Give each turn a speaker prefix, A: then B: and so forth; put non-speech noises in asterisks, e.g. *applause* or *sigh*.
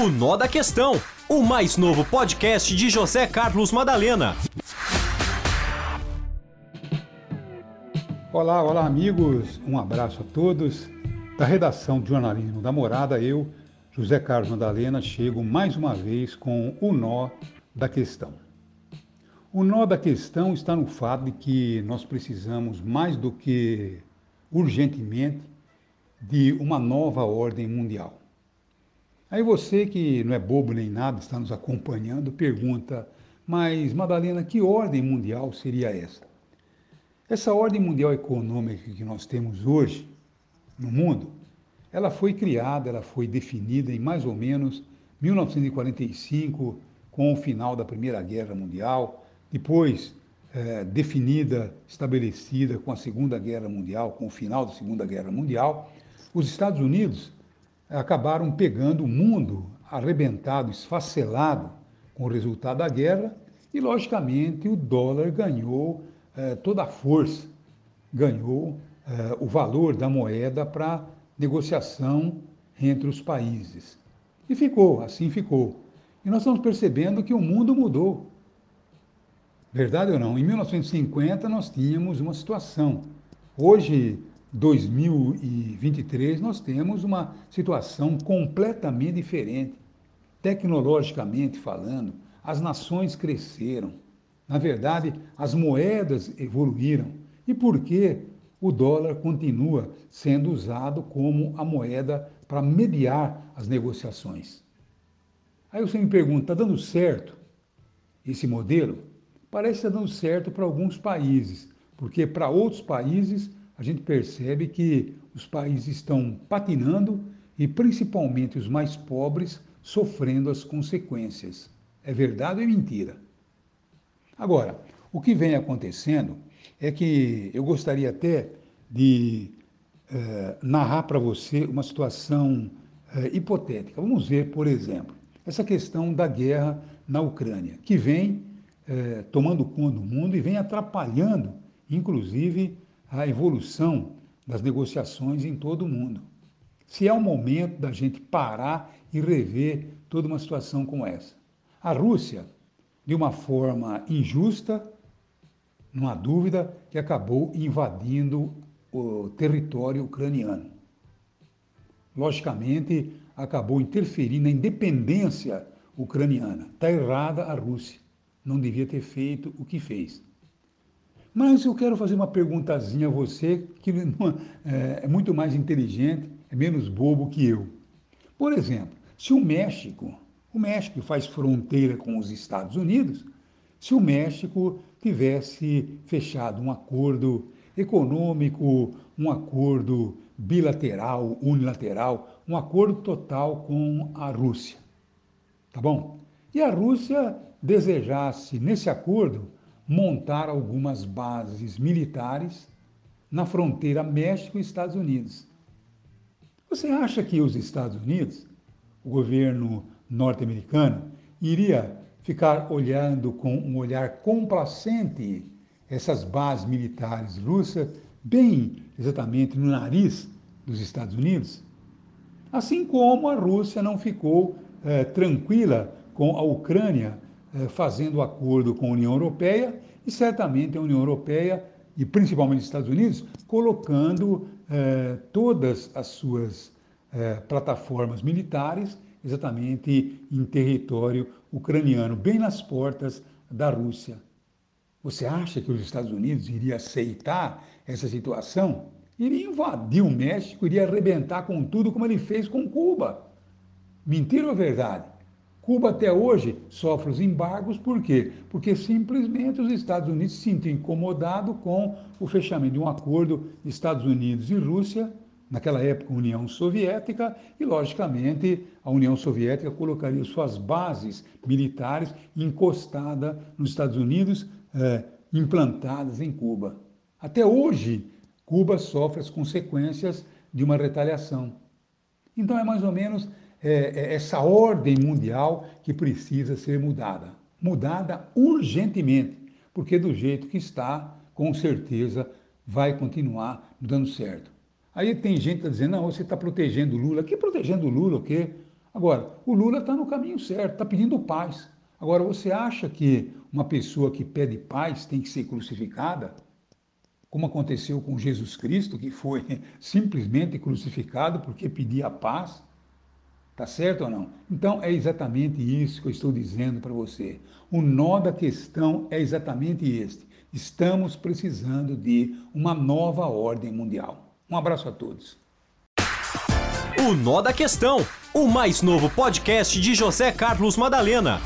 A: O Nó da Questão, o mais novo podcast de José Carlos Madalena.
B: Olá, olá amigos, um abraço a todos. Da redação de jornalismo da Morada, eu, José Carlos Madalena, chego mais uma vez com o nó da questão. O nó da questão está no fato de que nós precisamos, mais do que urgentemente, de uma nova ordem mundial. Aí você que não é bobo nem nada, está nos acompanhando, pergunta: mas Madalena, que ordem mundial seria essa? Essa ordem mundial econômica que nós temos hoje no mundo, ela foi criada, ela foi definida em mais ou menos 1945, com o final da Primeira Guerra Mundial, depois é, definida, estabelecida com a Segunda Guerra Mundial, com o final da Segunda Guerra Mundial. Os Estados Unidos acabaram pegando o mundo arrebentado, esfacelado com o resultado da guerra, e logicamente o dólar ganhou eh, toda a força, ganhou eh, o valor da moeda para negociação entre os países. E ficou, assim ficou. E nós estamos percebendo que o mundo mudou. Verdade ou não? Em 1950 nós tínhamos uma situação. Hoje 2023, nós temos uma situação completamente diferente. Tecnologicamente falando, as nações cresceram. Na verdade, as moedas evoluíram. E por que o dólar continua sendo usado como a moeda para mediar as negociações? Aí você me pergunta, está dando certo esse modelo? Parece estar dando certo para alguns países, porque para outros países a gente percebe que os países estão patinando e principalmente os mais pobres sofrendo as consequências. É verdade ou é mentira? Agora, o que vem acontecendo é que eu gostaria até de eh, narrar para você uma situação eh, hipotética. Vamos ver, por exemplo, essa questão da guerra na Ucrânia, que vem eh, tomando conta do mundo e vem atrapalhando, inclusive, a evolução das negociações em todo o mundo. Se é o momento da gente parar e rever toda uma situação como essa. A Rússia, de uma forma injusta, não há dúvida, que acabou invadindo o território ucraniano. Logicamente, acabou interferindo na independência ucraniana. Está errada a Rússia. Não devia ter feito o que fez. Mas eu quero fazer uma perguntazinha a você, que é, é muito mais inteligente, é menos bobo que eu. Por exemplo, se o México, o México faz fronteira com os Estados Unidos, se o México tivesse fechado um acordo econômico, um acordo bilateral, unilateral, um acordo total com a Rússia. Tá bom? E a Rússia desejasse, nesse acordo, montar algumas bases militares na fronteira México e Estados Unidos. Você acha que os Estados Unidos, o governo norte-americano, iria ficar olhando com um olhar complacente essas bases militares russas, bem exatamente no nariz dos Estados Unidos? Assim como a Rússia não ficou eh, tranquila com a Ucrânia fazendo acordo com a União Europeia e certamente a União Europeia e principalmente os Estados Unidos colocando eh, todas as suas eh, plataformas militares exatamente em território ucraniano, bem nas portas da Rússia. Você acha que os Estados Unidos iria aceitar essa situação? Iria invadir o México, iria arrebentar com tudo como ele fez com Cuba. Mentira ou verdade? Cuba até hoje sofre os embargos, por quê? Porque simplesmente os Estados Unidos se sentem incomodados com o fechamento de um acordo Estados Unidos e Rússia, naquela época União Soviética, e logicamente a União Soviética colocaria suas bases militares encostadas nos Estados Unidos, eh, implantadas em Cuba. Até hoje, Cuba sofre as consequências de uma retaliação. Então é mais ou menos é, é, essa ordem mundial que precisa ser mudada. Mudada urgentemente, porque do jeito que está, com certeza vai continuar dando certo. Aí tem gente que está dizendo, não, você está protegendo o Lula. Que protegendo o Lula o quê? Agora, o Lula está no caminho certo, está pedindo paz. Agora, você acha que uma pessoa que pede paz tem que ser crucificada? Como aconteceu com Jesus Cristo, que foi *laughs* simplesmente crucificado porque pedia paz? Tá certo ou não? Então é exatamente isso que eu estou dizendo para você. O nó da questão é exatamente este. Estamos precisando de uma nova ordem mundial. Um abraço a todos.
A: O Nó da Questão, o mais novo podcast de José Carlos Madalena.